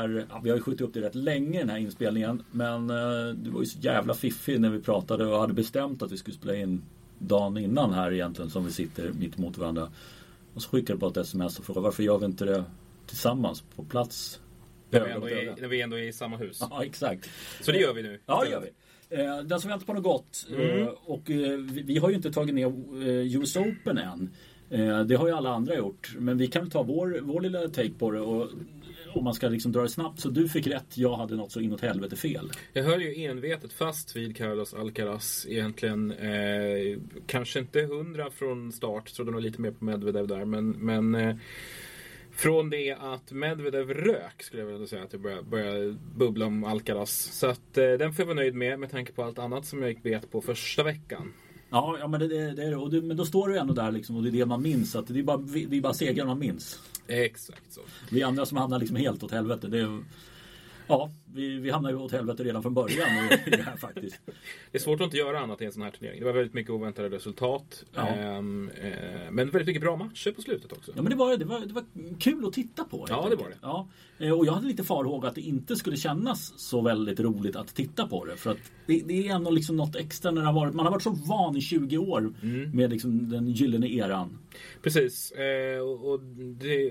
här, vi har ju skjutit upp det rätt länge den här inspelningen. Men eh, du var ju så jävla fiffig när vi pratade och hade bestämt att vi skulle spela in dagen innan här egentligen som vi sitter mitt emot varandra. Och så skickade du bara ett sms och frågade varför gör vi inte det tillsammans på plats? När vi, ändå är, när vi ändå är i samma hus. Ja, exakt. Så det gör vi nu. Ja, det gör vi. Eh, den som väntar på något gott. Eh, Mm. och vi, har ju inte tagit ner US Open än. Det har ju alla andra gjort. Men vi kan ta vår, vår lilla take på det. Och, om man ska liksom dra det snabbt. Så du fick rätt, jag hade något så inåt helvete fel. Jag höll ju envetet fast vid Carlos Alcaraz egentligen. Eh, kanske inte hundra från start, trodde nog lite mer på Medvedev där. Men, men eh, från det att Medvedev rök skulle jag vilja säga att jag började, började bubbla om Alcaraz. Så att eh, den får jag vara nöjd med med tanke på allt annat som jag gick bet på första veckan. Ja, ja men, det, det, det är det. Och det, men då står du ändå där liksom, och det är det man minns. Att det är bara, det är bara segrar man minns. Exakt så. Vi andra som hamnar liksom helt åt helvete. Det är, ja, vi, vi hamnar ju åt helvete redan från början i, i det här faktiskt. Det är svårt att inte göra annat i en sån här turnering. Det var väldigt mycket oväntade resultat. Ja. Ehm, eh, men väldigt mycket bra matcher på slutet också. Ja men det var, det var, det var kul att titta på. Ja, det var det. Ja. Eh, Och jag hade lite farhåga att det inte skulle kännas så väldigt roligt att titta på det. För att det, det är ändå liksom något extra när det har varit, man har varit så van i 20 år Mm. med liksom den gyllene eran. Precis. Eh, och det,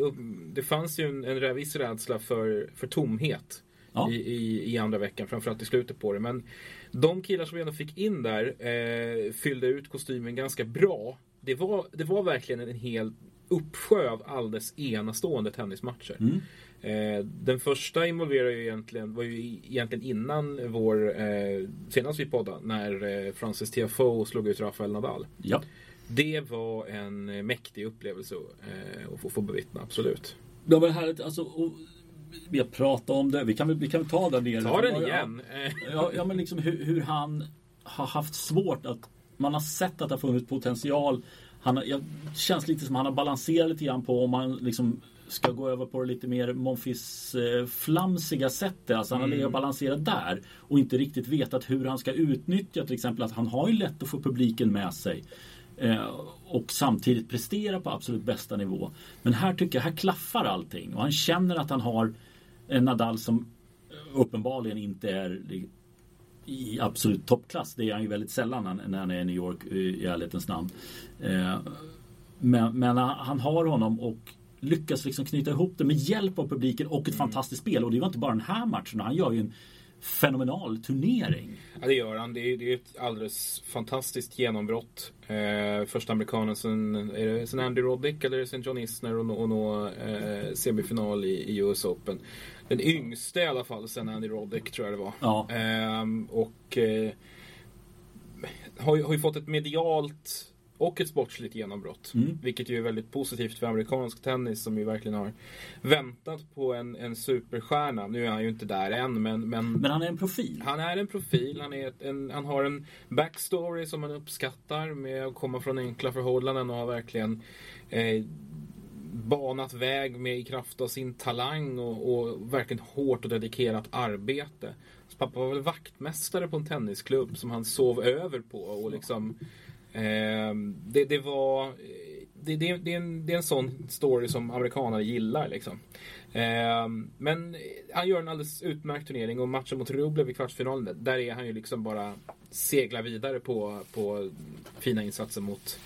det fanns ju en, en viss rädsla för, för tomhet Ja. i, i, i andra veckan, framförallt i slutet på det. Men de killar som vi ändå fick in där eh, fyllde ut kostymen ganska bra. Det var, det var verkligen en hel uppsjö av alldeles enastående tennismatcher. Mm. Eh, den första involverar ju egentligen, var ju egentligen innan vår, eh, senast vi poddade, när eh, Francis Tiafoe slog ut Rafael Nadal. Ja. Det var en eh, mäktig upplevelse eh, att få, få bevittna, absolut. Det var härligt, alltså, och vi har pratat om det, vi kan, vi kan ta den nere. Ta den igen! Ja, ja men liksom hur, hur han har haft svårt att Man har sett att det har funnits potential han, har- jag, känns lite som han har balanserat lite grann på om man liksom ska gå över på det lite mer Monfils eh, sättet. Alltså han har legat och balanserat där och inte riktigt vetat hur han ska utnyttja till exempel att han har ju lätt att få publiken med sig. Eh, och samtidigt prestera på absolut bästa nivå. Men här tycker jag, här klaffar allting och han känner att han har en Nadal som uppenbarligen inte är i absolut toppklass. Det är han ju väldigt sällan när- han är i New York eh, i ärlighetens namn. Eh, Men, men han har honom och lyckas liksom knyta ihop det med hjälp av publiken och ett fantastiskt spel. Och det var inte bara den här matchen. Han gör ju en fenomenal turnering. Ja, det gör han. Det är, det är ett alldeles fantastiskt genombrott. Eh, första amerikanen sen, är det sen Andy Roddick eller är det sen John Isner och och nå eh, semifinal i, i US Open. Den yngste i alla fall sen Andy Roddick tror jag det var. Ja. Ehm, och eh, har, ju, har ju fått ett medialt och ett sportsligt genombrott. Mm. Vilket ju är väldigt positivt för amerikansk tennis som ju verkligen har väntat på en, en superstjärna. Nu är han ju inte där än men, men Men han är en profil. han är en profil, han, är en, han har en backstory som man uppskattar med att komma från enkla förhållanden och har verkligen eh, banat väg med i kraft av sin talang och, och verkligen hårt och dedikerat arbete. Hans pappa var väl vaktmästare på en tennisklubb som han sov över på och liksom Ehm, det, det var det, det, det, är en, det är en sån story som amerikaner gillar liksom. Eh, men han gör en alldeles utmärkt turnering och matchen mot Rublev i kvartsfinalen, där är han ju liksom bara seglar vidare på, på fina insatser mot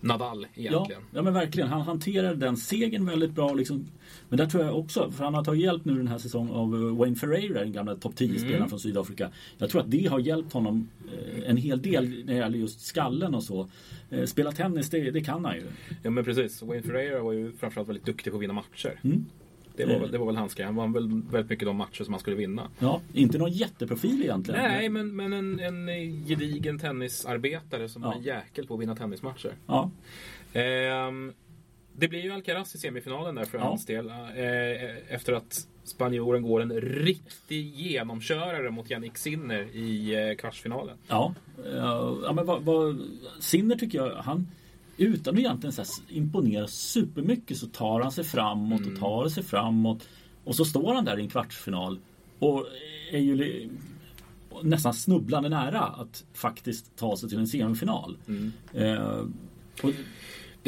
Nadal Ja, egentligen. ja men verkligen. Han hanterar den segern väldigt bra. Liksom. Men där tror jag också, för han har tagit hjälp nu den här säsongen av eh, Wayne Ferreira, den gamla topp 10-spelaren Mm. från Sydafrika. Jag tror att det har hjälpt honom eh, en hel del när det gäller just skallen och så. Eh, Spela tennis, det, det kan han ju. Ja men precis. Wayne Ferreira var ju framförallt väldigt duktig på att vinna matcher. Mm. Det, var, väl- det var väl hans grej. Han vann väl väldigt mycket de matcher som han skulle vinna. Ja, inte någon jätteprofil egentligen. Nej, men, men en, en gedigen tennisarbetare som Ja. är en jäkel på att vinna tennismatcher. Ja, Ehm, det blir ju Alcaraz i semifinalen där för Ja. hans del. Eh, efter att spanjoren går en riktig genomkörare mot Jannik Sinner i eh, kvartsfinalen. ja. Eh, ja men vad, vad, Sinner tycker jag, han utan att egentligen så imponera supermycket så tar han sig framåt Mm. och tar sig framåt. Och så står han där i en kvartsfinal och är ju nästan snubblande nära att faktiskt ta sig till en semifinal. Mm. Eh, och,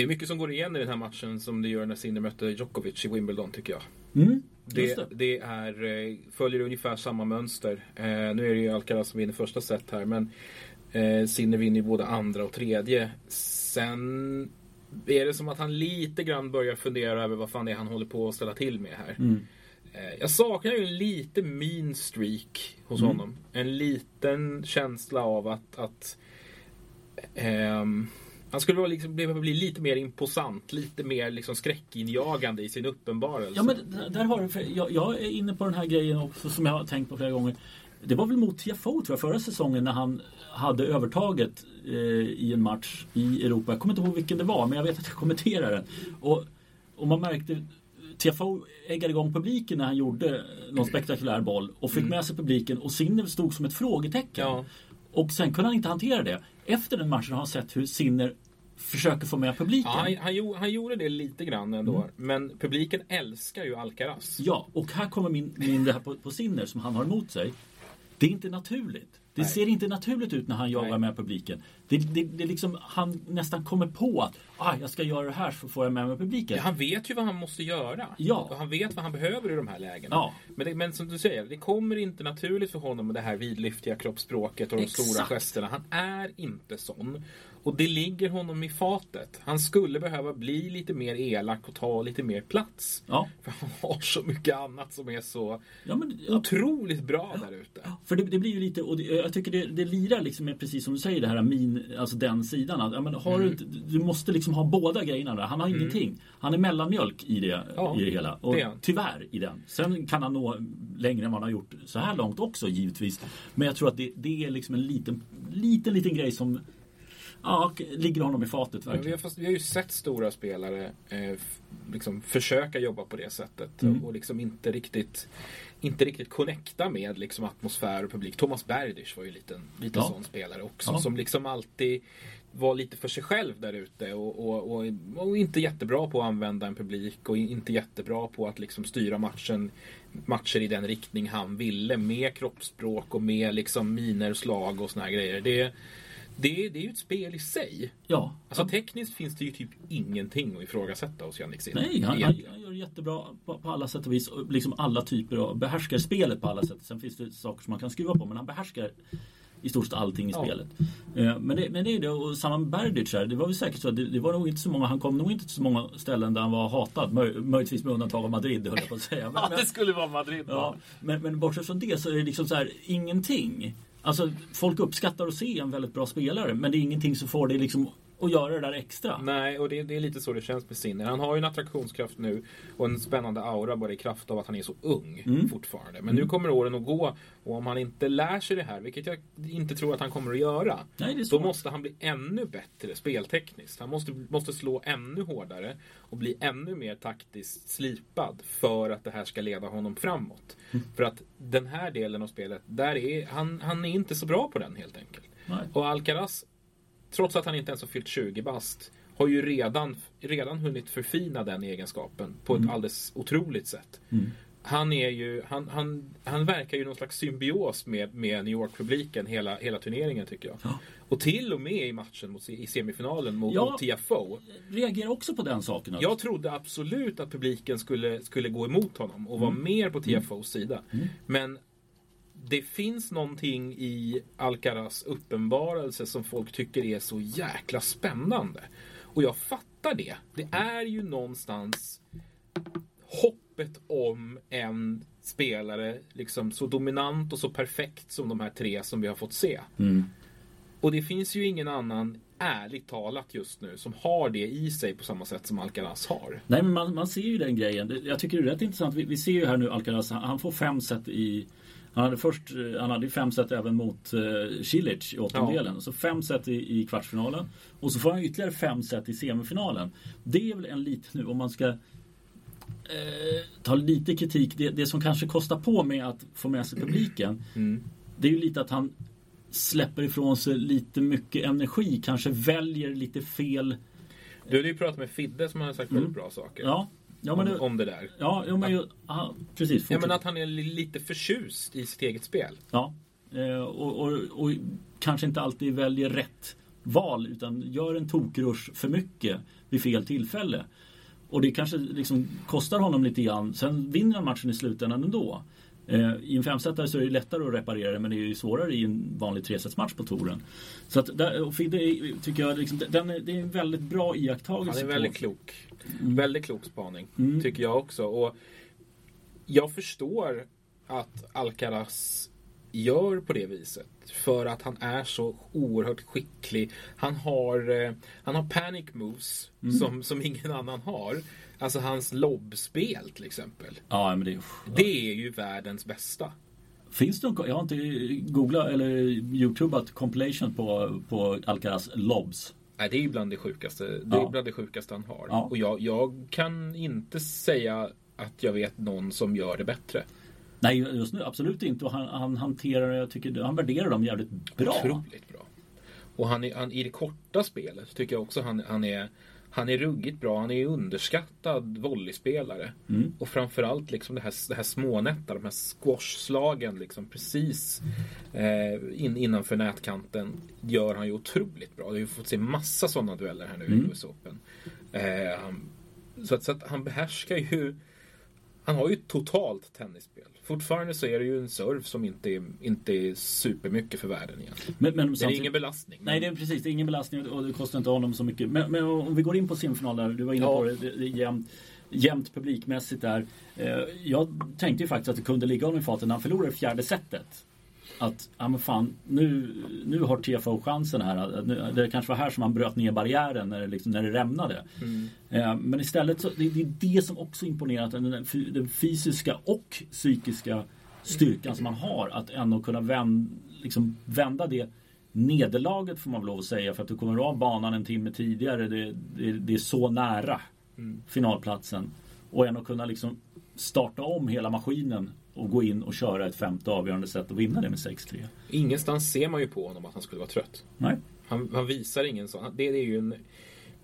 Det är mycket som går igen i den här matchen som det gör när Sinner mötte Djokovic i Wimbledon tycker jag. mm, Det, det. det är, eh, följer ungefär samma mönster. Eh, nu är det ju Alcaraz som vinner första set här men eh, Sinner vinner ju både andra och tredje. Sen är det som att han lite grann börjar fundera över vad fan det är han håller på att ställa till med här. Mm. Eh, Jag saknar ju en lite mean streak hos Mm. honom. En liten känsla av att, att ehm, han skulle liksom, behöva bli lite mer imposant, lite mer liksom skräckinjagande i sin uppenbarelse. Ja men där har du, jag, jag är inne på den här grejen också som jag har tänkt på flera gånger. Det var väl mot TFO tror jag förra säsongen när han hade övertaget eh, i en match i Europa. Jag kommer inte ihåg vilken det var men jag vet att jag kommenterade den. Och, och man märkte TFO eggade igång publiken när han gjorde någon spektakulär boll och fick med sig publiken och Sinner stod som ett frågetecken. Ja. Och sen kunde han inte hantera det. Efter den matchen har han sett hur Sinner försöker få med publiken. Ja, han, han, han gjorde det lite grann ändå. Mm. Men publiken älskar ju Alcaraz. Ja, och här kommer min, min det här på, på Sinner som han har emot sig. Det är inte naturligt. Det Nej. ser inte naturligt ut när han jagar Nej. med publiken. Det, det, det liksom, han nästan kommer på att ah, jag ska göra det här så får jag med mig publiken. Ja, han vet ju vad han måste göra. Ja. Och han vet vad han behöver i de här lägena. Ja. Men, det, men som du säger, det kommer inte naturligt för honom med det här vidlyftiga kroppsspråket och de Exakt. stora gesterna. Han är inte sån. Och det ligger honom i fatet. Han skulle behöva bli lite mer elak och ta lite mer plats. Ja, För han har så mycket annat som är så ja, men, ja, otroligt bra där ute. För det, det blir ju lite, och det, jag tycker det, det lirar liksom med precis som du säger det här min, alltså den sidan. Att, ja, men har Mm. du, du måste liksom ha båda grejerna där. Han har ingenting. Han är mellanmjölk i det, Ja, i det hela. Och tyvärr i den. Sen kan han nå längre än vad han har gjort så här långt också givetvis. Men jag tror att det, det är liksom en liten, liten, liten grej som ja, ligger honom i fatet Men vi, har verkligen. fast, vi har ju sett stora spelare eh, liksom försöka jobba på det sättet Mm. och liksom inte riktigt inte riktigt connecta med liksom atmosfär och publik. Thomas Berdych var ju lite, lite Ja. sån spelare också Ja. som liksom alltid var lite för sig själv där ute och, och, och, och inte jättebra på att använda en publik och inte jättebra på att liksom styra matchen matcher i den riktning han ville med kroppsspråk och med liksom miner, slag och såna här grejer. Det, det, det är ju ett spel i sig. Ja. Alltså tekniskt finns det ju typ ingenting att ifrågasätta hos Jannik Sinner. Nej, han, han, han gör det jättebra på, på alla sätt och vis. Och Liksom alla typer av, behärskar spelet på alla sätt. Sen finns det saker som man kan skruva på men han behärskar i stort sett allting i Ja. spelet. Eh, Men det, men det är det och samma med Berdych här. Det var väl säkert så att det, det var nog inte så många, han kom nog inte till så många ställen där han var hatad. Möj, möjligtvis med undantag av Madrid höll jag på att säga. Men, men, skulle vara Madrid. ja, men, men bortsett från det så är det liksom så här ingenting. Alltså folk uppskattar att se en väldigt bra spelare men det är ingenting som får dig liksom att göra det där extra. Nej, och det, det är lite så det känns med Sinner. Han har ju en attraktionskraft nu och en spännande aura bara i kraft av att han är så ung Mm. fortfarande. Men nu kommer åren att gå och om han inte lär sig det här, vilket jag inte tror att han kommer att göra, Nej, då måste han bli ännu bättre speltekniskt. Han måste, måste slå ännu hårdare och bli ännu mer taktiskt slipad för att det här ska leda honom framåt. Mm. För att den här delen av spelet, där är, han, han är inte så bra på den helt enkelt. Nej. Och Alcaraz, trots att han inte ens har fyllt 20 bast, har ju redan, redan hunnit förfina den egenskapen på ett alldeles otroligt sätt. Mm. Han, är ju, han, han, han verkar ju någon slags symbios med, med New York-publiken hela, hela turneringen tycker jag. Ja. Och till och med i matchen mot, i semifinalen mot, Ja. mot TFO. reagerar också på den saken. alltså. Jag trodde absolut att publiken skulle, skulle gå emot honom och vara mer på TFOs sida. Men det finns någonting i Alcaraz uppenbarelse som folk tycker är så jäkla spännande. Och jag fattar det. Det är ju någonstans hoppet om en spelare liksom så dominant och så perfekt som de här tre som vi har fått se. Mm. Och det finns ju ingen annan, ärligt talat just nu, som har det i sig på samma sätt som Alcaraz har. Nej men man, man ser ju den grejen. Jag tycker det är rätt intressant. Vi, vi ser ju här nu Alcaraz, han, han får fem set i han hade först eh, han hade fem set även mot uh, Cilic i åttondelen. Så fem set i, i kvartsfinalen. Och så får han ytterligare fem set i semifinalen. Det är väl en liten nu om man ska eh, ta lite kritik. Det, det som kanske kostar på med att få med sig publiken. Mm. Det är ju lite att han släpper ifrån sig lite mycket energi. Kanske väljer lite fel. Du hade ju pratat med Fidde som har sagt väldigt bra saker Mm. Ja, ja men det, om, om det där. Ja, jo, men aha, precis. Ja, fortsätt. men att han är li- lite förtjust i sitt eget spel. Ja, eh, och, och, och kanske inte alltid väljer rätt val utan gör en tokrush för mycket vid fel tillfälle. Och det kanske liksom kostar honom lite grann. Sen vinner han matchen i slutändan ändå. Eh, I en femsetare så är det lättare att reparera det men det är ju svårare i en vanlig tresetsmatch på touren. Så att där, Fidde tycker jag liksom, den är, det är en väldigt bra iakttagelse. Han är väldigt klok. Väldigt klok spaning. Mm. Tycker jag också. Och jag förstår att Alcaraz gör på det viset. För att han är så oerhört skicklig. Han har, eh, han har panic moves som, som ingen annan har. Alltså hans lobbspel till exempel. Ja, men det, Det är ju världens bästa. Finns det någon, jag har inte googlat eller youtubat compilation på, på Alcaraz lobs. Nej, det är bland det sjukaste, det är Ja. bland det sjukaste han har. Ja. Och jag, jag kan inte säga att jag vet någon som gör det bättre. Nej, just nu absolut inte. Och han, han hanterar, jag tycker, han värderar dem jävligt bra. Otroligt bra. Och han är, han, i det korta spelet tycker jag också han, han är han är ruggigt bra. Han är underskattad volleyspelare. Mm. Och framförallt liksom det här, det här smånätta, de här squashslagen liksom precis eh, in, innanför nätkanten gör han ju otroligt bra. Vi har fått se massa sådana dueller här nu Mm. i US Open. Eh, så, att, så att han behärskar ju han har ju ett totalt tennisspel. Fortfarande så är det ju en serve som inte är, inte är supermycket för världen egentligen. Men, men Det är samtidigt- ingen belastning. Nej, det är precis. Det är ingen belastning och det kostar inte honom så mycket. Men, men om vi går in på semifinal där. Du var inne Ja. på det. Det, det jämnt, jämnt publikmässigt där. Eh, Jag tänkte ju faktiskt att det kunde ligga honom i fatet när han förlorade fjärde setet. Att, ja men fan, nu, nu har TFO chansen här. Nu, det kanske var här som han bröt ner barriären när det, liksom, när det rämnade. Eh, Men istället så, det, det är det som också imponerat. Den, den fy- den fysiska och psykiska styrkan som man har. Att ändå kunna vända, liksom, vända det nederlaget får man väl lov att säga. För att du kommer av banan en timme tidigare. Det, det, det är så nära finalplatsen. Och ändå kunna liksom starta om hela maskinen och gå in och köra ett femte avgörande set och vinna det med 6-3. Ingenstans ser man ju på honom att han skulle vara trött. Nej. Han, han visar ingen sån. Det, det är ju en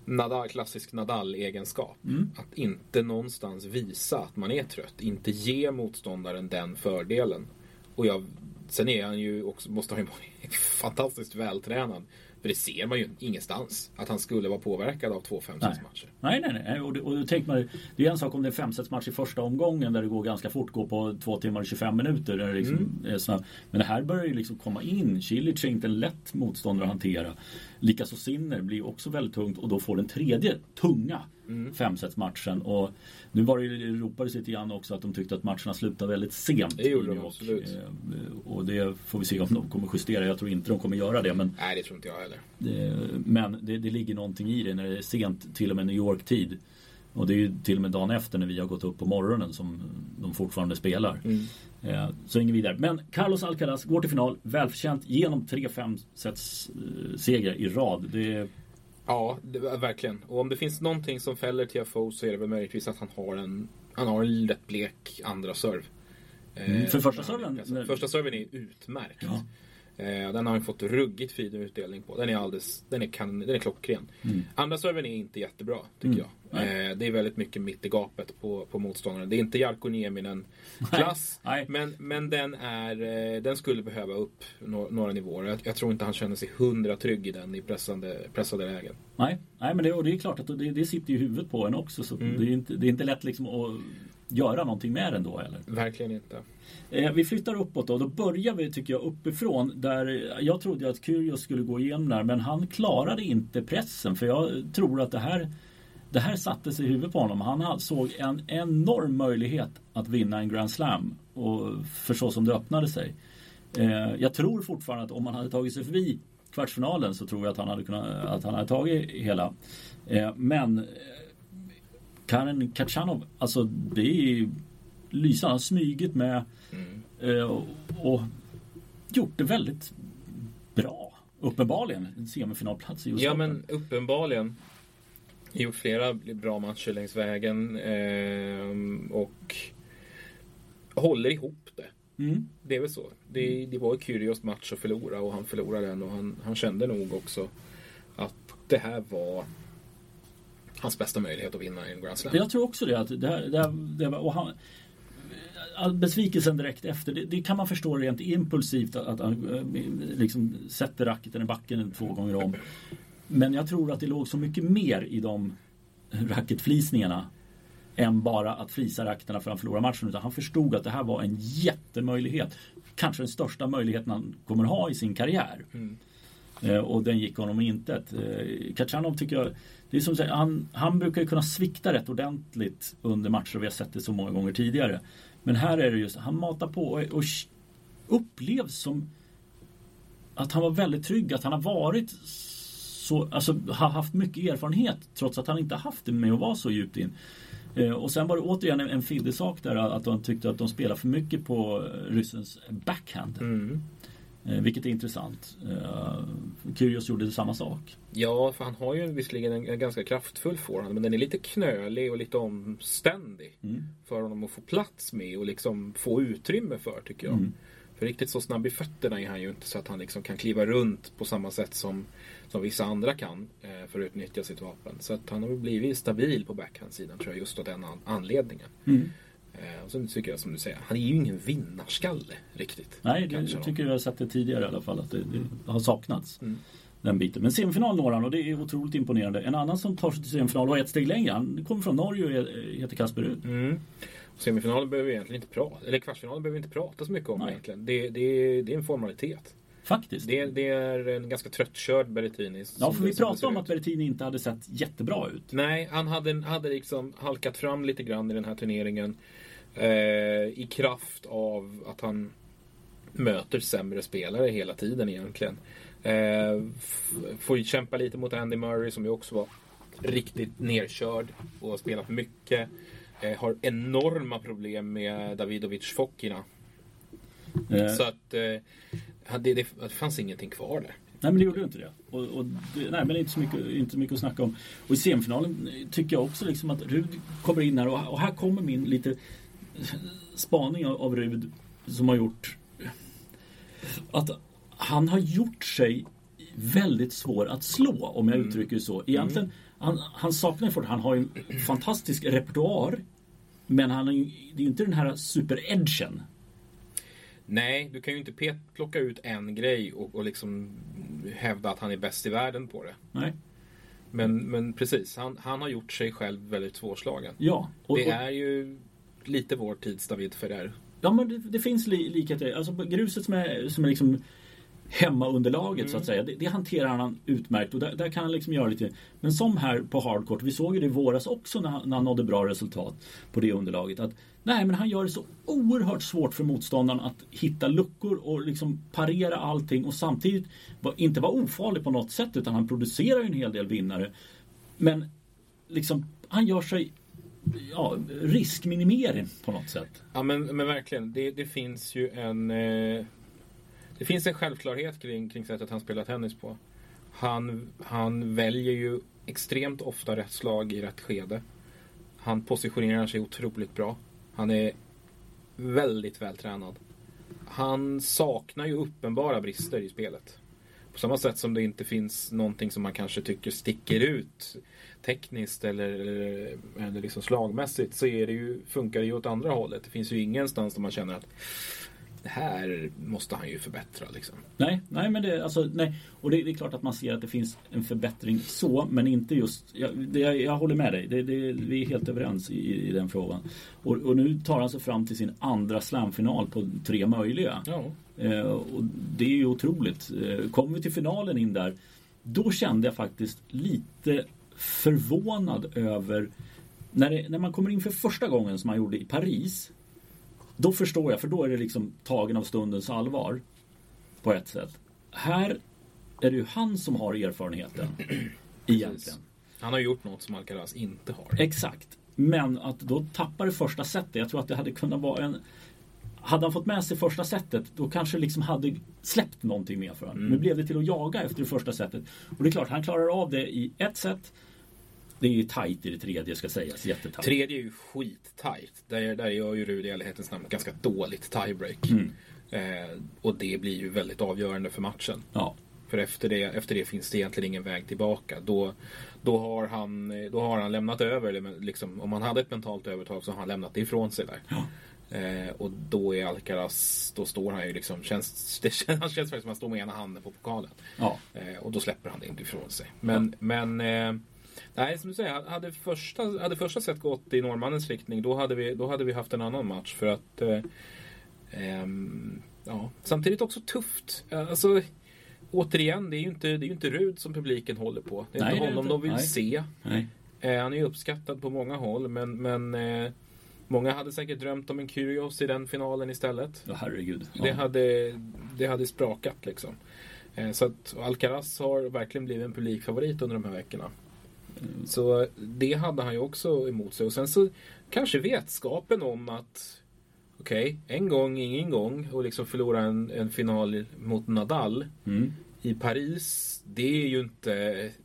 Nadal, klassisk Nadal-egenskap. Mm. Att inte någonstans visa att man är trött. Inte ge motståndaren den fördelen. Och jag, sen är han ju också, måste han ju vara fantastiskt vältränad. För det ser man ju ingenstans. Att han skulle vara påverkad av två femsetsmatcher. Nej, nej, nej. Och det, och det, tänker man, det är en sak om det är femsetsmatch i första omgången där det går ganska fort, går på två timmar och 25 minuter. Där det liksom Mm. är. Men det här börjar ju liksom komma in. Cilic är inte en lätt motståndare att hantera. Likaså Sinner blir också väldigt tungt och då får den tredje tunga Mm. femsetsmatchen. Och nu var det ju, ropades lite grann också att de tyckte att matcherna slutade väldigt sent. Det gjorde de absolut. Eh, Och det får vi se om de kommer justera. Jag tror inte de kommer göra det. Men Nej, det tror inte jag heller. det, men det, det ligger någonting i det när det är sent, till och med New York-tid. Och det är ju till och med dagen efter när vi har gått upp på morgonen som de fortfarande spelar. Eh, så inget vidare. Men Carlos Alcaraz går till final, välförtjänt genom 3-5 sets eh, segrar i rad. Det, Ja, det, verkligen. Och om det finns någonting som fäller TFO så är det väl möjligtvis att han har en, han har en lätt blek andra serve. Eh, Mm, för första serven- pressad. Första serven är utmärkt. Ja. Eh, den har han fått ruggigt fin utdelning på. Den är alldeles, den är, kan, den är klockren. Andra serven är inte jättebra tycker Mm. jag. Eh, det är väldigt mycket mitt i gapet på, på motståndaren. Det är inte Jarkko Nieminen klass. Nej. Men, men den, är, eh, den skulle behöva upp några, några nivåer. Jag, jag tror inte han känner sig hundra trygg i den i pressande, pressade lägen. nej, nej, men det, och det är klart att det, det sitter i huvudet på en också. Så Mm. det, är inte, det är inte lätt liksom att göra någonting med den då heller. Verkligen inte. Eh, vi flyttar uppåt då. Då börjar vi tycker jag uppifrån. Där jag trodde att Kyrgios skulle gå igenom där men han klarade inte pressen. För jag tror att det här, det här satte sig i huvudet på honom. Han såg en enorm möjlighet att vinna en Grand Slam. Och för så som det öppnade sig. Eh, jag tror fortfarande att om han hade tagit sig förbi kvartsfinalen så tror jag att han hade, kunnat, att han hade tagit hela. Eh, men Karen Kachanov, alltså det är lysande. Han har smugit med eh, och, och gjort det väldigt bra. Uppenbarligen en semifinalplats i US Ja men uppenbarligen. Gjort flera bra matcher längs vägen. ehm, och håller ihop det. Mm. Det är väl så. Det, det var Kyrgios match att förlora och han förlorade den och han, han kände nog också att det här var hans bästa möjlighet att vinna en Grand Slam. Jag tror också det. Att det, här, det, här, det och han, besvikelsen direkt efter, det, det kan man förstå rent impulsivt att, han eh, liksom sätter racketen i backen två gånger om. Men jag tror att det låg så mycket mer i de racketflisningarna än bara att frisa rakterna för att han förlorar matchen. Utan han förstod att det här var en jättemöjlighet. Kanske den största möjligheten han kommer ha i sin karriär. Mm. Eh, och den gick honom i intet. Eh, Kachanov tycker jag det är som säger, han, han brukar ju kunna svikta rätt ordentligt under matcher och vi har sett det så många gånger tidigare. Men här är det just, han matar på och, och upplevs som att han var väldigt trygg, att han har varit så, alltså har haft mycket erfarenhet trots att han inte haft det med att vara så djupt in. Eh, och sen var det återigen en, en fiddig sak där att han tyckte att de spelar för mycket på eh, ryssens backhand. Mm. Eh, vilket är intressant. Eh, Kyrgios gjorde samma sak. Ja, för han har ju visserligen en, en ganska kraftfull forehand men den är lite knölig och lite omständig. Mm. För honom att få plats med och liksom få utrymme för tycker jag. Mm. För riktigt så snabb i fötterna är han ju inte så att han liksom kan kliva runt på samma sätt som, som vissa andra kan eh, för att utnyttja sitt vapen. Så att han har blivit stabil på backhandsidan tror jag just av den an anledningen. Mm. Eh, och sen tycker jag som du säger, han är ju ingen vinnarskalle riktigt. Nej, det, jag tycker jag har sett det tidigare i alla fall att det, det har saknats. Mm. Den biten. Men semifinal når han och det är otroligt imponerande. En annan som tar sig till semifinal och ett steg längre. Han kommer från Norge och heter Kasper Ruud. Mm. Semifinalen behöver vi egentligen inte prata, eller kvartsfinalen behöver vi inte prata så mycket om Nej. egentligen. Det, det, det är en formalitet. Faktiskt. Det, det är en ganska tröttkörd Berrettini. ja, för vi pratade om att Berrettini inte hade sett jättebra ut. Nej, han hade, hade liksom halkat fram lite grann i den här turneringen. Eh, I kraft av att han möter sämre spelare hela tiden egentligen. Eh, får ju kämpa lite mot Andy Murray som ju också var riktigt nerkörd och har spelat mycket. Eh, har enorma problem med Davidovic Fokina. Eh, Så att eh, det, det, det fanns ingenting kvar där. Nej men det gjorde ju inte det. Och, och det nej men det är inte så, mycket, inte så mycket att snacka om. Och i semifinalen tycker jag också liksom att Rud kommer in här och, och här kommer min lite spaning av, Rud som har gjort att han har gjort sig väldigt svår att slå om jag uttrycker det så. Egentligen, han, han saknar för han har en fantastisk repertoar men han är ju, det är ju inte den här super-edgen. Nej, du kan ju inte pet- plocka ut en grej och, och liksom hävda att han är bäst i världen på det. Nej. Men, men precis, han, han har gjort sig själv väldigt svårslagen. Ja. Och, det är ju lite vår tids David Ferrer. Ja men det, det finns li, likheter. Alltså gruset som är, som är liksom hemmaunderlaget så att säga. Det, det hanterar han utmärkt och där, där kan han liksom göra lite. Men som här på hardcourt, vi såg ju det i våras också när, han- när han nådde bra resultat på det underlaget. Att, nej men han gör det så oerhört svårt för motståndaren att hitta luckor och liksom parera allting och samtidigt inte vara ofarlig på något sätt utan han producerar ju en hel del vinnare. Men liksom han gör sig ja, riskminimering på något sätt. Ja men, men verkligen, det, det finns ju en eh, Det finns en självklarhet kring, kring sättet han spelar tennis på. Han, han väljer ju extremt ofta rätt slag i rätt skede. Han positionerar sig otroligt bra. Han är väldigt vältränad. Han saknar ju uppenbara brister i spelet. På samma sätt som det inte finns någonting som man kanske tycker sticker ut tekniskt eller, eller, eller liksom slagmässigt så är det ju, funkar det ju åt andra hållet. Det finns ju ingenstans där man känner att det här måste han ju förbättra. Liksom. Nej, nej men det, alltså, nej. Och det, det är klart att man ser att det finns en förbättring så, men inte just, jag, det, jag, jag håller med dig, det, vi är helt överens i, i den frågan. Och, och nu tar han sig fram till sin andra slamfinal på tre möjliga. Ja. Eh, och det är ju otroligt. Eh, kommer vi till finalen in där, då kände jag faktiskt lite förvånad över när, när man kommer in för första gången som man gjorde i Paris. Då förstår jag, för då är det liksom tagen av stundens allvar. På ett sätt. Här är det ju han som har erfarenheten. Egentligen. Han har gjort något som Alcaraz inte har. Exakt. Men att då tappa det första setet. Jag tror att det hade kunnat vara en... Hade han fått med sig första setet då kanske liksom hade släppt någonting mer för honom. Mm. Nu blev det till att jaga efter det första setet. Och det är klart, han klarar av det i ett set. Det är ju tajt i det tredje ska sägas. Jättetajt. Tredje är ju skittajt. Där, där gör ju Rudi i ärlighetens namn ganska dåligt tiebreak. Mm. Eh, och det blir ju väldigt avgörande för matchen. Ja. För efter det, efter det finns det egentligen ingen väg tillbaka. Då, då, har, han, då har han lämnat över, liksom, om han hade ett mentalt övertag så har han lämnat det ifrån sig där. Ja. Eh, och då är Alcaraz, då står han ju liksom, känns, det känns, han känns faktiskt som att han står med ena handen på pokalen. Ja. Eh, och då släpper han det inte ifrån sig. Men, men eh, Nej, som du säger, hade första, hade första set gått i norrmannens riktning då hade vi, då hade vi haft en annan match. För att eh, ehm, ja, Samtidigt också tufft. Alltså, återigen, det är ju inte, det är inte Rud som publiken håller på. Det är Nej, inte honom inte. de vill Nej. se. Eh, han är uppskattad på många håll men, men eh, många hade säkert drömt om en Kyrgios i den finalen istället. Ja, herregud. Ja. Det, hade, det hade sprakat liksom. Eh, så att Alcaraz har verkligen blivit en publikfavorit under de här veckorna. Så det hade han ju också emot sig. Och sen så kanske vetskapen om att okej, en gång, ingen gång och liksom förlora en, en final mot Nadal Mm. i Paris. Det är ju inte,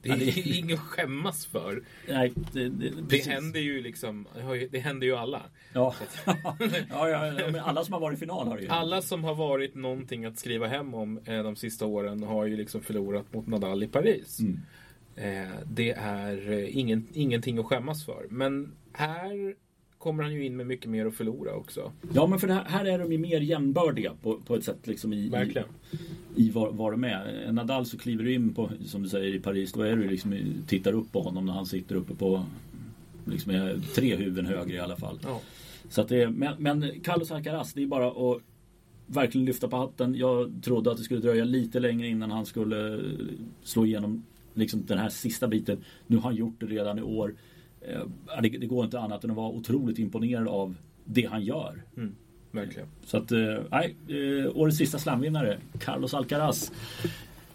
det är inget att skämmas för. Nej, det, det, Det precis. händer ju liksom, det händer ju alla. Ja. ja, ja, alla som har varit i final har ju. Alla som har varit någonting att skriva hem om eh, de sista åren har ju liksom förlorat mot Nadal i Paris. Mm. Eh, det är eh, ingen, ingenting att skämmas för. Men här kommer han ju in med mycket mer att förlora också. Ja, men för här, här är de ju mer jämnbördiga på, på ett sätt liksom i, i, Verkligen. i var, var de är. Nadal så kliver du in på, som du säger i Paris, då är du liksom, tittar upp på honom när han sitter uppe på liksom, tre huvuden högre i alla fall. Ja. Så att det är, men, men Carlos Alcaraz, det är bara att verkligen lyfta på hatten. Jag trodde att det skulle dröja lite längre innan han skulle slå igenom liksom den här sista biten. Nu har han gjort det redan i år. Eh, Det, det går inte annat än att vara otroligt imponerad av det han gör. Mm, verkligen. Så att, eh, nej, eh, årets sista slamvinnare, Carlos Alcaraz.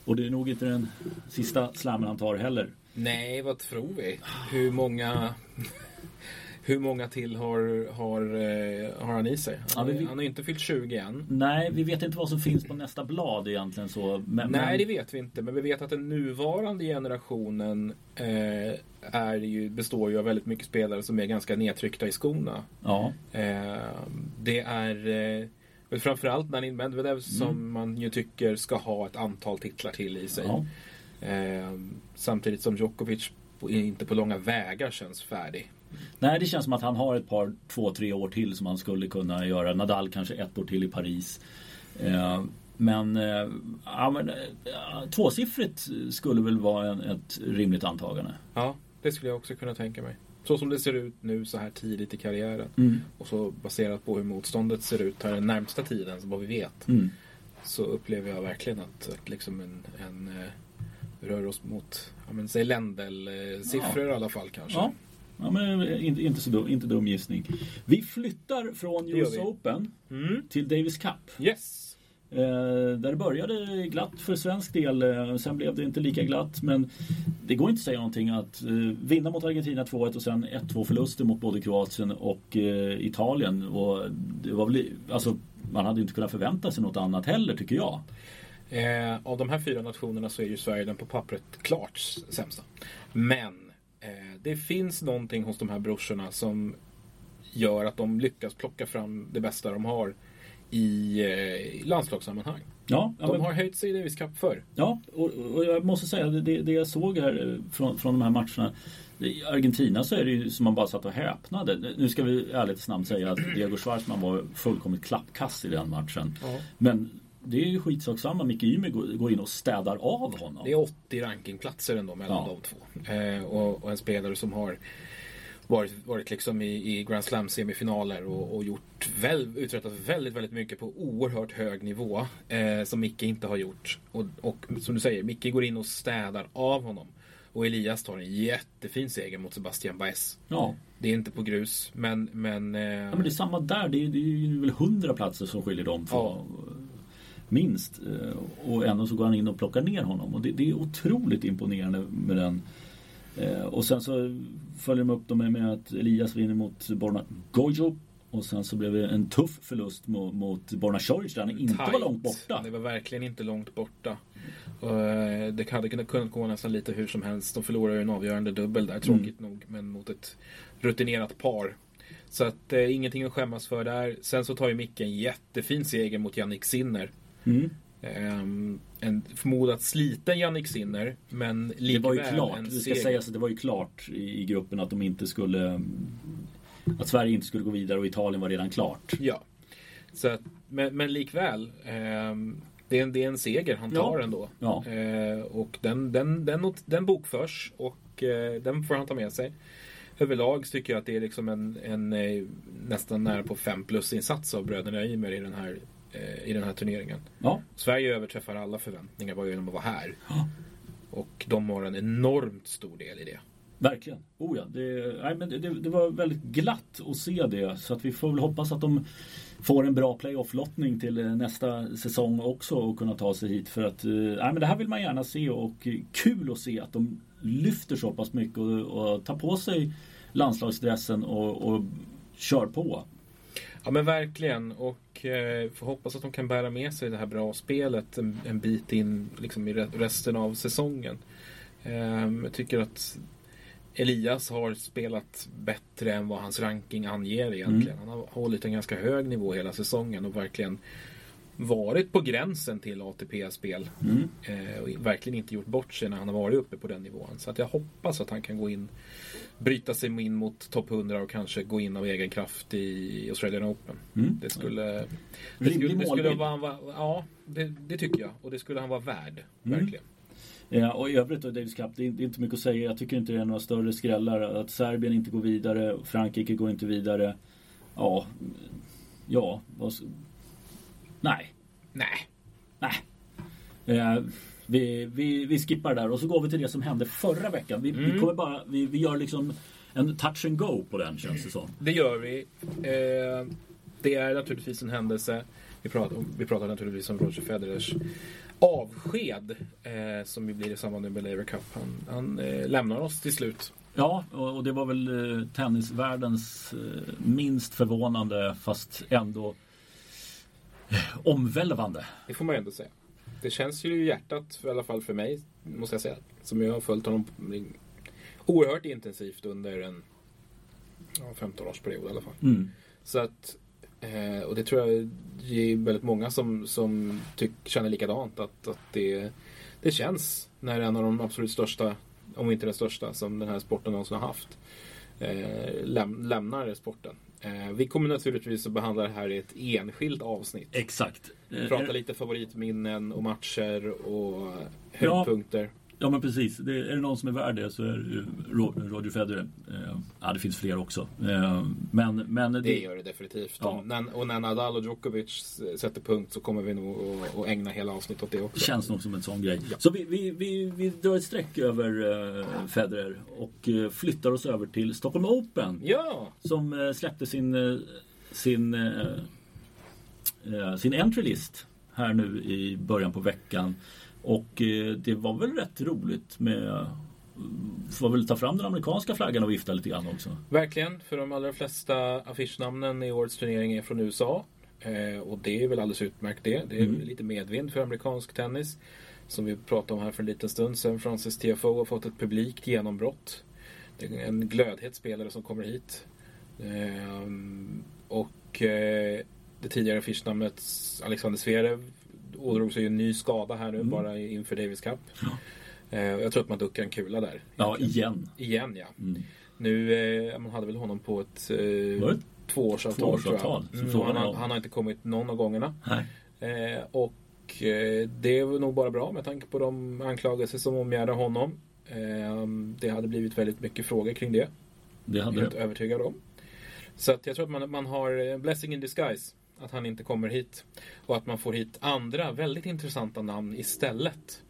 Och det är nog inte den sista slammen han tar heller. Nej, vad tror vi? Hur många Hur många till har, har, eh, har han i sig? Han, Ja, vi- han har inte fyllt 20 än. Nej, vi vet inte vad som finns på nästa blad egentligen så. Men, Nej, det vet vi inte. Men vi vet att den nuvarande generationen eh, är ju, består ju av väldigt mycket spelare som är ganska nedtryckta i skorna. Ja, Eh, det är eh, framförallt Nanin Medvedev som man ju tycker ska ha ett antal titlar till i sig. ja. Eh, samtidigt som Djokovic inte på långa vägar känns färdig. Nej, det känns som att han har ett par, två, tre år till som han skulle kunna göra. Nadal kanske ett år till i Paris. Eh, men, eh, ja, men eh, tvåsiffrigt skulle väl vara en, ett rimligt antagande. Ja, det skulle jag också kunna tänka mig. Så som det ser ut nu så här tidigt i karriären. Mm. Och så baserat på hur motståndet ser ut här den närmsta tiden, så vad vi vet. Mm. Så upplever jag verkligen att, att liksom en, en eh, rör oss mot, ja men säg Lendl-siffror i alla fall kanske. Ja. Ja, men inte, inte så dum, inte dum gissning. Vi flyttar från US. Open Mm. till Davis Cup. Yes. Eh, där det började glatt för svensk del. Eh, sen blev det inte lika glatt. Men det går inte att säga någonting att eh, vinna mot Argentina 2-1 och sen 1-2 förluster mot både Kroatien och eh, Italien. Och det var väl, alltså, man hade inte kunnat förvänta sig något annat heller tycker jag. Eh, av de här fyra nationerna så är ju Sverige den på pappret klart sämsta. Men eh, det finns någonting hos de här brorsorna som gör att de lyckas plocka fram det bästa de har i eh, landslagssammanhang. Ja, De men- har höjt sig i Davis Cup förr. Ja, och, och jag måste säga det, det jag såg här eh, från, från de här matcherna. I Argentina så är det ju som man bara satt och häpnade. Nu ska vi i ärlighetens namn säga att Diego Schwartzman var fullkomligt klappkast i den matchen. Ja. Men det är ju skitsak samma. Micke Ymer går, in och städar av honom. Det är 80 rankingplatser ändå mellan Ja. de två. Eh, och, och en spelare som har varit, varit liksom i, i Grand Slam semifinaler och, och gjort väl, uträttat väldigt, väldigt mycket på oerhört hög nivå. Eh, som Micke inte har gjort. Och, och som du säger, Micke går in och städar av honom. Och Elias tar en jättefin seger mot Sebastian Baez. Ja. Det är inte på grus, men... men, eh, ja, men det är samma där. Det är, det är väl hundra platser som skiljer dem från. Ja. Minst. Eh, Och ändå så går han in och plockar ner honom. Och det, det är otroligt imponerande med den. Eh, Och sen så följer de upp dem med, att Elias vinner mot Borna Gojo. Och sen så blev det en tuff förlust mot, mot Borna Soric där han inte var Tight. långt borta. Det var verkligen inte långt borta. Och, eh, det hade kunnat- kunnat gå nästan lite hur som helst. De förlorade ju en avgörande dubbel där, tråkigt Mm. nog. Men mot ett rutinerat par. Så att eh, ingenting att skämmas för där. Sen så tar ju Micke en jättefin seger mot Jannik Sinner. Mm. Ehm, en förmodat sliten Jannik Sinner. Men Det var ju klart, det ska sägas att det var ju klart i, i gruppen att de inte skulle att Sverige inte skulle gå vidare och Italien var redan klart. Ja. Så att, men, men likväl. ehm, Det är en, det är en seger han tar Ja. ändå. Ja. Eh, och den, den, den, den bokförs och eh, den får han ta med sig. Överlag tycker jag att det är liksom en, en eh, nästan nära på 5 plus insats av bröderna Ymer i den här, i den här turneringen. Ja, Sverige överträffar alla förväntningar vad genom att vara här. Och de har en enormt stor del i det. verkligen. Oh ja, det, nej, men det, det var väldigt glatt att se det. Så att vi får väl hoppas att de får en bra playoff-lottning till eh, nästa säsong också och kunna ta sig hit. För att eh, nej, men det här vill man gärna se och eh, kul att se att de lyfter så pass mycket och, och tar på sig landslagsdressen och, och kör på. Ja men verkligen och eh, får hoppas att de kan bära med sig det här bra spelet en, en bit in liksom, i re- resten av säsongen. Ehm, jag tycker att Elias har spelat bättre än vad hans ranking anger egentligen. Han har hållit en ganska hög nivå hela säsongen och verkligen varit på gränsen till ATP-spel. Mm. Eh, och verkligen inte gjort bort sig när han har varit uppe på den nivån. Så att jag hoppas att han kan gå in, bryta sig in mot topp 100 och kanske gå in av egen kraft i Australian Open. Mm. Det skulle... Det skulle, det skulle vara, ja, det, det tycker jag. Och det skulle han vara värd. Mm. Verkligen. Ja, och i övrigt då Davis Cup, det är, inte mycket att säga. Jag tycker inte det är några större skrällar. Att Serbien inte går vidare, Frankrike går inte vidare. Ja, ja, vad, nej, Nej. nej. Eh, vi, vi, vi skippar där och så går vi till det som hände förra veckan. Vi, vi, Mm. kommer bara, vi, vi gör liksom en touch and go på den känns det som. Det gör vi. Eh, det är naturligtvis en händelse. Vi pratar, vi pratar naturligtvis om Roger Federers avsked eh, som ju blir i samband med Laver Cup. Han, han eh, lämnar oss till slut. Ja, och, och det var väl eh, tennisvärldens eh, minst förvånande fast ändå eh, omvälvande. Det får man ju ändå säga. Det känns ju i hjärtat, i alla fall för mig, måste jag säga. Som jag har följt honom oerhört intensivt under en ja, 15-årsperiod i alla fall. Mm. Så att, eh, och det tror jag är väldigt många som, som tyck, känner likadant. Att, att det, det känns när en av de absolut största, om inte den största, som den här sporten någonsin har haft, eh, läm, lämnar sporten. Eh, vi kommer naturligtvis att behandla det här i ett enskilt avsnitt. Exakt. Eh, Prata lite favoritminnen och matcher och höjdpunkter. Ja men precis. Det, är det någon som är värd det så är det ju Roger Federer. Eh, ja det finns fler också. Eh, men men det, Det gör det definitivt. Ja. Och, när, och när Nadal och Djokovic sätter punkt så kommer vi nog att- ägna hela avsnittet åt det också. känns nog som en sån grej. Ja. Så vi, vi, vi, vi drar ett streck över eh, Federer och flyttar oss över till Stockholm Open. Ja! Som släppte sin, sin, sin entry list här nu i början på veckan. Och eh, det var väl rätt roligt med eh, Får väl ta fram den amerikanska flaggan och vifta lite grann också. Verkligen, för de allra flesta affischnamnen i årets turnering är från USA. Eh, och det är väl alldeles utmärkt det. Det är Mm. lite medvind för amerikansk tennis. Som vi pratade om här för en liten stund sedan. Francis TFO har fått ett publikt genombrott. Det är en glödhet spelare som kommer hit. Ehm, och det tidigare affischnamnet Alexander Zverev ådrog sig en ny skada här nu Mm. bara inför Davis Cup. Eh, och jag tror att man duckar en kula där. Ja, igen. Igen ja. Mm. Nu, eh, man hade väl honom på ett eh, tvåårsavtal, Tvåårsavtal, tror jag. Mm, han, han har inte kommit någon av gångerna. Nej. Eh, och eh, det är nog bara bra med tanke på de anklagelser som omgärdar honom. Eh, det hade blivit väldigt mycket frågor kring det. Det Jag är hade det. övertygad om. Så att jag tror att man, man har blessing in disguise. Att han inte kommer hit. Och att man får hit andra väldigt intressanta namn istället.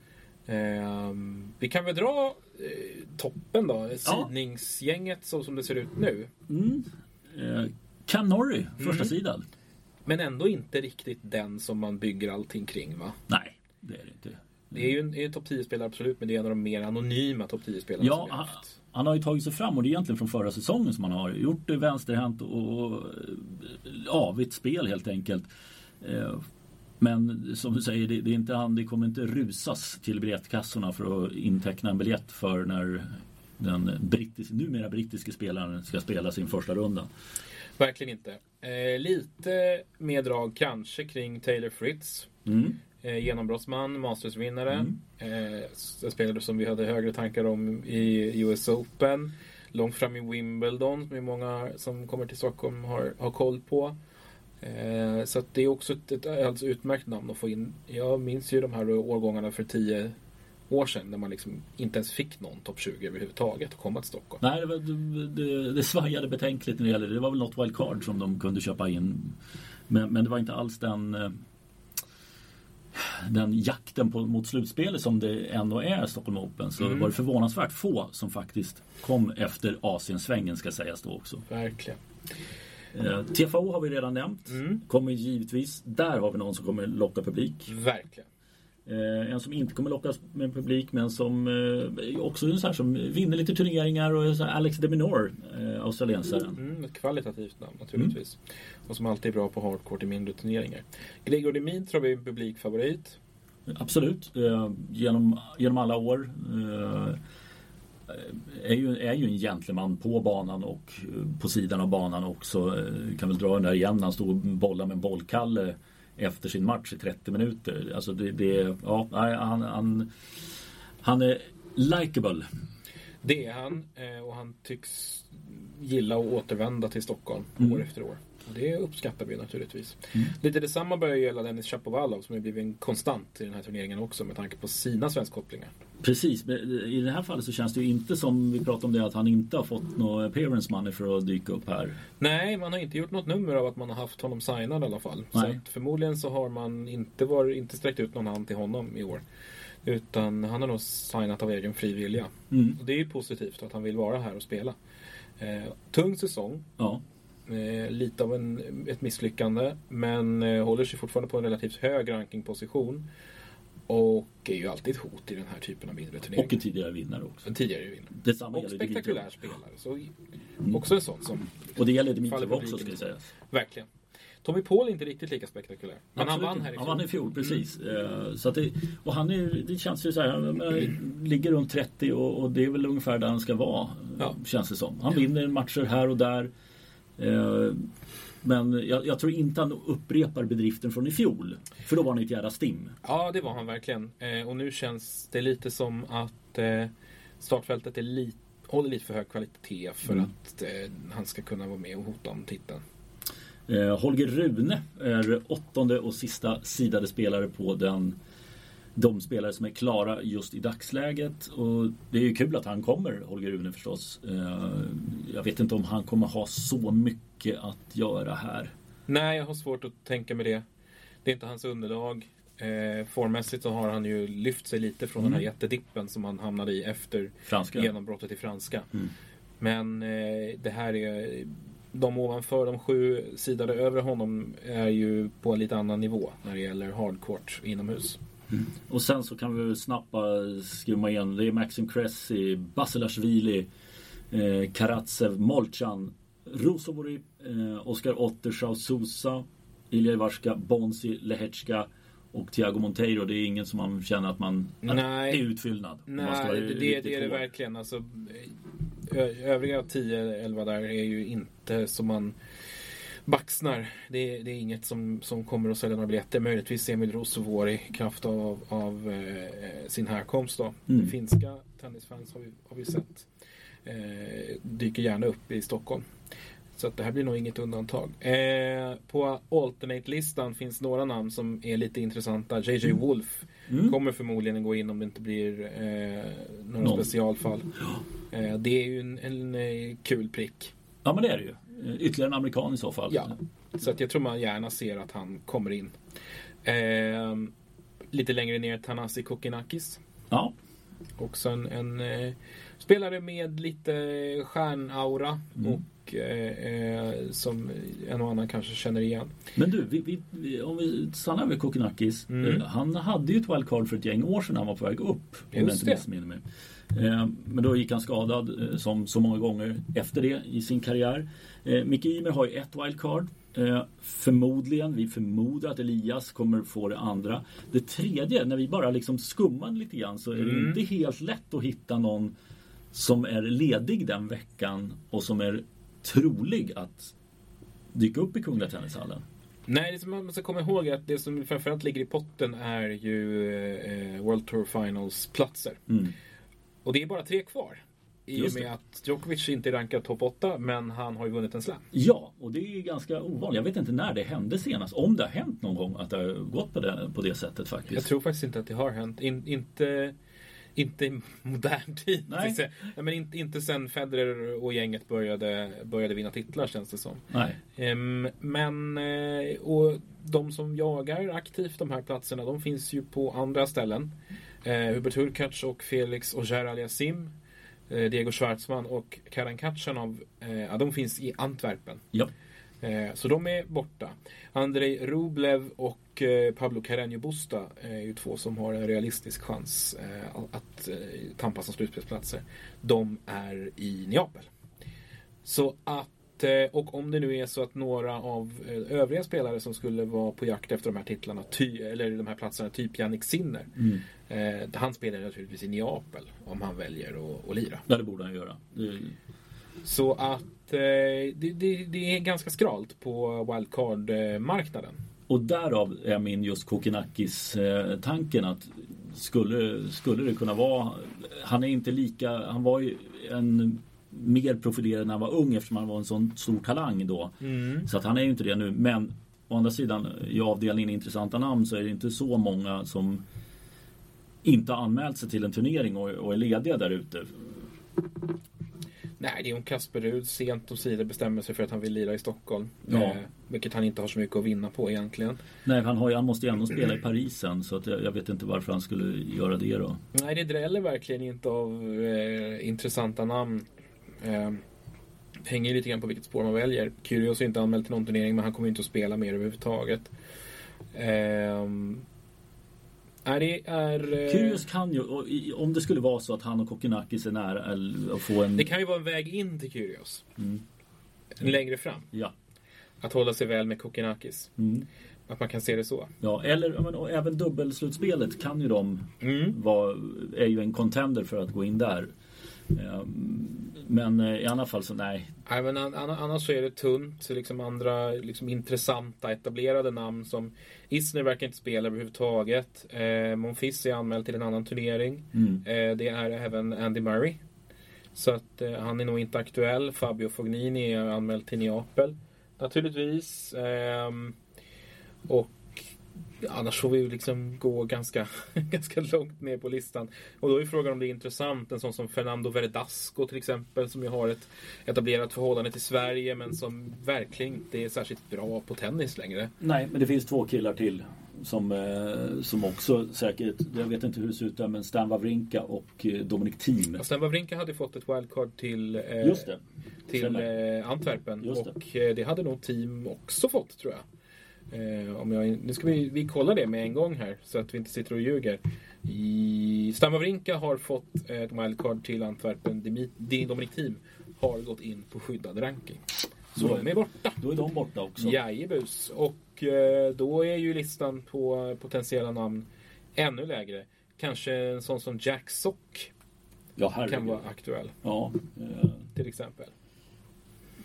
Eh, vi kan väl dra eh, toppen då. Sidningsgänget så som det ser ut nu. Mm. Eh, Cam Norrie, första Mm. sidan. Men ändå inte riktigt den som man bygger allting kring va? Nej, det är det inte. Det är ju en, en topp 10-spelare absolut, men det är en av de mer anonyma topp 10-spelarna Ja, som vi har han, haft. Han har ju tagit sig fram och det är egentligen från förra säsongen som han har gjort det vänsterhänt och, och avigt spel helt enkelt. Eh, Men som du säger, det, det, är inte han, det kommer inte rusas till biljettkassorna för att inteckna en biljett för när den brittis, numera brittiske spelaren ska spela sin första runda. Verkligen inte. Eh, lite mer drag kanske kring Taylor Fritz. Mm. Eh, genombrottsman, Mastersvinnare. Mm. Eh, spelare som vi hade högre tankar om i US Open. Långt fram i Wimbledon, som många som kommer till Stockholm har, har koll på. Eh, så det är också ett, ett alldeles utmärkt namn att få in. Jag minns ju de här årgångarna för tio år sedan när man liksom inte ens fick någon topp 20 överhuvudtaget att komma till Stockholm. Nej, det, var, det, det svajade betänkligt när det gällde det. var väl något wildcard som de kunde köpa in. Men, men det var inte alls den eh, den jakten på, mot slutspelet som det ändå är Stockholm Open så mm. var det förvånansvärt få som faktiskt kom efter Asiensvängen ska sägas då också. Verkligen. Eh, TFO har vi redan nämnt. Mm. Kommer givetvis, där har vi någon som kommer locka publik. Verkligen. Eh, en som inte kommer lockas med publik men som eh, också är sån här som vinner lite turneringar och så Alex de Minor, eh, australiensaren. Mm, ett kvalitativt namn naturligtvis. Mm. Och som alltid är bra på hardcourt i mindre turneringar. Gregor Dimitra vi publikfavorit. Absolut, genom, genom alla år. Är ju, är ju en gentleman på banan och på sidan av banan också. Kan väl dra den där igen han stod och bollade med en bollkalle efter sin match i 30 minuter. Alltså det, det ja, han, han, han är likable. Det är han och han tycks gilla att återvända till Stockholm mm. år efter år. Det uppskattar vi naturligtvis. Mm. Lite detsamma börjar gälla Dennis Chapovalov som har blivit en konstant i den här turneringen också med tanke på sina svenskkopplingar. Precis, i det här fallet så känns det ju inte som vi pratade om det att han inte har fått något appearance money för att dyka upp här. Nej, man har inte gjort något nummer av att man har haft honom signad i alla fall. Nej. Så förmodligen så har man inte, var, inte sträckt ut någon hand till honom i år. Utan han har nog signat av egen fri vilja. Mm. Och det är ju positivt att han vill vara här och spela. Eh, tung säsong. Ja. Eh, lite av en, ett misslyckande. Men eh, håller sig fortfarande på en relativt hög rankingposition. Och är ju alltid ett hot i den här typen av mindre turneringar. Och en tidigare vinnare också. En tidigare vinnare. Detsamma och spektakulär spelare. Så mm. Också en sån som... Och det gäller Dimitrov också ska vi säga. Verkligen. Tommy Paul är inte riktigt lika spektakulär. Men Absolut. han vann här i fjol. Han vann i fjol, precis. Mm. Så det, och han är, det känns ju så här, han ligger runt 30 och, och, det är väl ungefär där han ska vara. Ja. Känns det som. Han vinner matcher här och där. Eh, men jag, jag, tror inte han upprepar bedriften från i fjol. För då var han ett jävla stim. Ja, det var han verkligen. Eh, och nu känns det lite som att eh, startfältet är lite, håller lite för hög kvalitet för mm. att han ska kunna vara med och hota om titeln. Holger Rune är åttonde och sista sidade spelare på den de spelare som är klara just i dagsläget. Och det är ju kul att han kommer, Holger Rune förstås. Eh, jag vet inte om han kommer ha så mycket att göra här. Nej, jag har svårt att tänka mig det. Det är inte hans underlag. Eh, formmässigt så har han ju lyft sig lite från mm. den här mm. jättedippen som han hamnade i efter franska. genombrottet i franska. Mm. Men eh, det här är de ovanför de sju sidade över honom är ju på en lite annan nivå när det gäller hardcourt inomhus. Mm. Och sen så kan vi snabbt skumma igen. Det är Maxim Cressy, Basilashvili, eh, Karatsev, Molchan, Rosovori, eh, Oskar Otter, Sousa, Ilja Ivarska, Bonsi, Lehechka och Thiago Monteiro. Det är ingen som man känner att man Nej. är utfyllnad. Nej, det, det, det är det verkligen. Alltså, övriga 10-11 där är ju inte som man baxnar. Det, det, är inget som, som kommer att sälja några biljetter. Möjligtvis Emil Rosovori i kraft av, av eh, sin härkomst. Då. Mm. Finska tennisfans har vi, har vi sett. Eh, dyker gärna upp i Stockholm. Så att det här blir nog inget undantag. Eh, på alternate-listan finns några namn som är lite intressanta. JJ mm. Wolf mm. kommer förmodligen gå in om det inte blir eh, några Någon. specialfall. Eh, det är ju en, en, en eh, kul prick. Ja men det är det ju. Eh, ytterligare en amerikan i så fall. Ja, så att jag tror man gärna ser att han kommer in. Eh, lite längre ner Tanasi Kokinakis. Ja. Också en, en eh, spelare med lite stjärnaura mm. och eh, eh, som en och annan kanske känner igen. Men du, vi, vi, om vi stannar vid Kokinakis. Mm. Eh, han hade ju ett wildcard för ett gäng år sedan han var på väg upp. Just det. Men då gick han skadad som så många gånger efter det i sin karriär. Eh, Micke Ymer har ju ett wildcard. Eh, förmodligen, vi förmodar att Elias kommer få det andra. Det tredje, när vi bara liksom skummar lite grann så är det mm. inte helt lätt att hitta någon som är ledig den veckan och som är trolig att dyka upp i Kungliga Tennishallen. Nej, det som man ska komma ihåg är att det som framförallt ligger i potten är ju eh, World Tour Finals platser. Mm. Och det är bara tre kvar. I och med att Djokovic inte är rankad topp 8 men han har ju vunnit en slam. Ja, och det är ganska ovanligt. Jag vet inte när det hände senast. Om det har hänt någon gång att det har gått på det, på det sättet faktiskt. Jag tror faktiskt inte att det har hänt. In, inte, inte i modern tid. Nej. Nej, men inte, inte sen Federer och gänget började, började vinna titlar känns det som. Nej. Ehm, men eh, och de som jagar aktivt de här platserna de finns ju på andra ställen. Eh, Hubert Hurkacz och Felix Ogier Aliasim. Eh, Diego Schwartzman och Karan Katjanov. Eh, ja, de finns i Antwerpen. Ja. Eh, så de är borta. Andrei Rublev och eh, Pablo Carreño Busta är ju två som har en realistisk chans eh, att eh, tampas om slutspelsplatser. De är i Neapel. Så att, eh, och om det nu är så att några av eh, övriga spelare som skulle vara på jakt efter de här titlarna, ty, eller de här platserna, typ Jannik Sinner. Mm. Eh, han spelar naturligtvis i Neapel om han väljer att, att lira. Ja, det borde han göra. Det, Så att eh, det, det, det är ganska skralt på wildcard-marknaden. och därav är min just Kokinakis-tanken att skulle, skulle det kunna vara... Han är inte lika... Han var ju en mer profilerad när han var ung eftersom han var en sån stor talang då. Så att han är ju inte det nu. Men å andra sidan i avdelningen intressanta namn så är det inte så många som inte har anmält sig till en turnering och, och är lediga där ute. Nej, det är om Kasper Rud sent och sidor bestämmer sig för att han vill lira i Stockholm. Ja. Eh, vilket han inte har så mycket att vinna på egentligen. Nej, han, har, ju- han måste ju ändå spela i Paris sen så att jag, jag vet inte varför han skulle göra det då. Nej, det dräller verkligen inte av eh, intressanta namn. Eh, hänger lite grann på vilket spår man väljer. Kyrgios är inte anmäld till någon turnering men han kommer inte att spela mer överhuvudtaget. Eh, nej, det är... Eh, Kyrgios kan ju, om det skulle vara så att han och Kokinakis är nära att få en... Det kan ju vara en väg in till Kyrgios. Mm. Längre fram. Ja. Att hålla sig väl med Kokinakis. Mm. Att man kan se det så. ja. Eller men, även dubbelslutspelet kan ju de Mm. vara, är ju en contender för att gå in där. Ehm, Men eh, i alla fall så nej. Nej, men an- an- annars så är det tunt. Liksom andra liksom intressanta etablerade namn som Isner verkar inte spela överhuvudtaget. Eh, Monfils är anmäld till en annan turnering. Mm. Eh, det är även Andy Murray. Så att eh, han är nog inte aktuell. Fabio Fognini är anmäld till Neapel. Naturligtvis. Ehm, och annars får vi ju liksom gå ganska, ganska långt ner på listan. Och då är frågan om det är intressant. En sån som Fernando Verdasco till exempel. Som ju har ett etablerat förhållande till Sverige. Men som verkligen inte är särskilt bra på tennis längre. Nej, men det finns två killar till. Som, eh, som också säkert, jag vet inte hur det ser ut där, men Stan Wawrinka och eh, Dominic Thiem. Och Stan Wawrinka hade fått ett wildcard till eh, till eh, Antwerpen. Det. och eh, det hade nog team också fått tror jag. Eh, om jag nu ska vi, vi kolla det med en gång här så att vi inte sitter och ljuger. I, Stan Wawrinka har fått ett wildcard till Antwerpen. Dominic Team har gått in på skyddad ranking. Så de är borta. Då är de borta också. Jajebus. Och eh, då är ju listan på potentiella namn ännu lägre. Kanske en sån som Jack Sock Ja, kan vara aktuell. Ja, eh, Till exempel.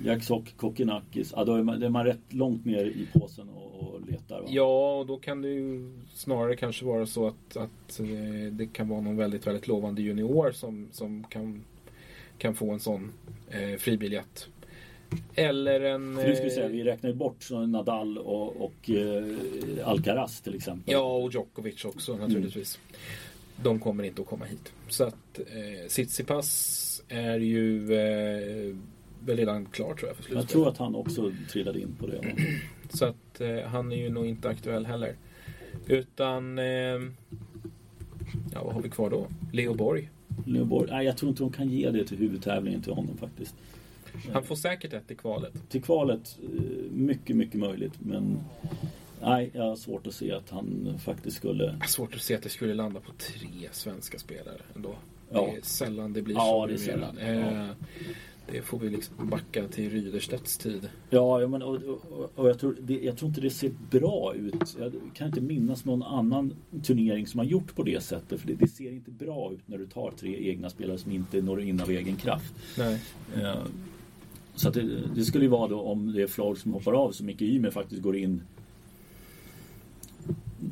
Jack Sock, Kokinakis. Ja, då är man, då är man rätt långt ner i påsen och, och letar. Va? Ja, och då kan det ju snarare kanske vara så att, att eh, det kan vara någon väldigt, väldigt lovande junior som, som kan, kan få en sån eh, fribiljett. Eller en... För du skulle eh, säga, vi räknar ju bort Nadal och, och eh, Alcaraz till exempel. Ja, och Djokovic också naturligtvis. De kommer inte att komma hit. Så att eh, Tsitsipas är ju eh, väl redan klar tror jag för jag slutspel. tror att han också trillade in på det. Så att eh, han är ju nog inte aktuell heller. Utan... Eh, ja, vad har vi kvar då? Leo Borg. Leoborg. Nej, jag tror inte de kan ge det till huvudtävlingen till honom faktiskt. Han får säkert ett i kvalet. Till kvalet, eh, mycket, mycket möjligt. Men nej, jag har svårt att se att han faktiskt skulle... Jag Svårt att se att det skulle landa på tre svenska spelare ändå. Ja. Det är sällan det blir Ja, så. det är sällan. Eh, det får vi liksom backa till Ryderstedts tid. Ja, men, och, och, och jag, tror, det, jag tror inte det ser bra ut. Jag kan inte minnas någon annan turnering som har gjort på det sättet. För det, det ser inte bra ut när du tar tre egna spelare som inte når in av egen kraft. Nej. Eh, Så att det, det skulle ju vara då om det är Flog som hoppar av så Micke Ymer faktiskt går in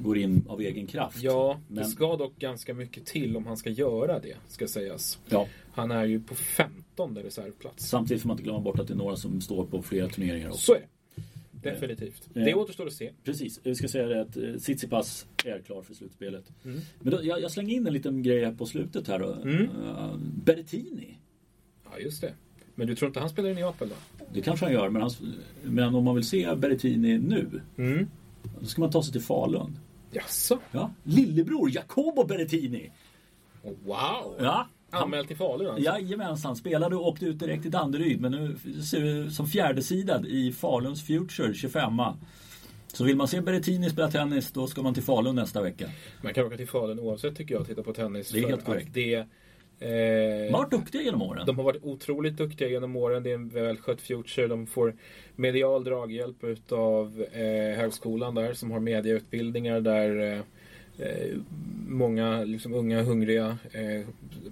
går in av egen kraft. Ja, Men- det ska dock ganska mycket till om han ska göra det, ska sägas. Ja. Han är ju på 15 reservplats. Samtidigt får man inte glömma bort att det är några som står på flera turneringar också. Så är det. Definitivt. Eh. Det återstår att se. Precis, vi ska säga det att eh, Tsitsipas är klar för slutspelet. Mm. Men då, jag, jag slänger in en liten grej här på slutet här då. Mm. Uh, Berrettini. Ja, just det. Men du tror inte han spelar i Neapel då? Det kanske han gör, men, han, men om man vill se Berrettini nu, Mm. Då ska man ta sig till Falun. Jaså? Ja. Lillebror Jacobo Berrettini. Wow! Ja. Anmäld till Falun alltså? jajamensan, spelade och åkte ut direkt till Danderyd. Men nu ser vi som fjärdesidad i Faluns Future 25 Så vill man se Berrettini spela tennis, då ska man till Falun nästa vecka. Man kan åka till Falun oavsett tycker jag och titta på tennis. Det är helt korrekt. Det, De har varit duktiga genom åren. de har varit otroligt duktiga genom åren. Det är en välskött future. De får medial draghjälp utav eh, högskolan där som har mediautbildningar där eh, eh, många liksom, unga hungriga eh,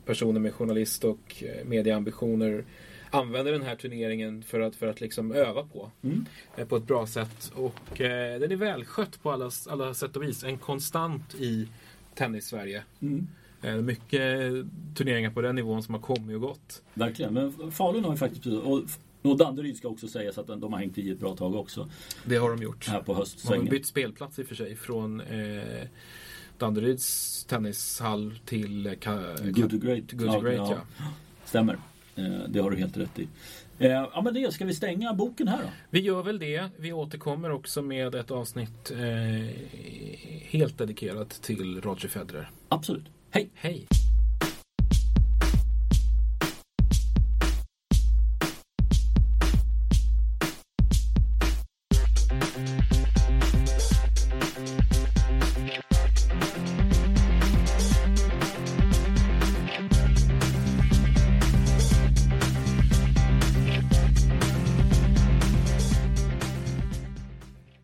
personer med journalist och eh, medieambitioner använder den här turneringen för att, för att liksom öva på. Mm. eh, På ett bra sätt. Och eh, den är välskött på alla, alla sätt och vis. En konstant i tennis-Sverige. Mm. Eh, mycket turneringar på den nivån som har kommit och gått. Verkligen, men Falun har ju faktiskt och, och Danderyd ska också sägas att de har hängt i ett bra tag också. Det har de gjort. Här på De har höstsvängen. bytt spelplats i och för sig från eh, Danderyds tennishall till eh, Ka- Good to Great. Good to Great, ja. Stämmer. Eh, Det har du helt rätt i. Eh, Ja men det, ska vi stänga boken här då? Vi gör väl det. Vi återkommer också med ett avsnitt eh, helt dedikerat till Roger Federer. Absolut. Hej! Hej!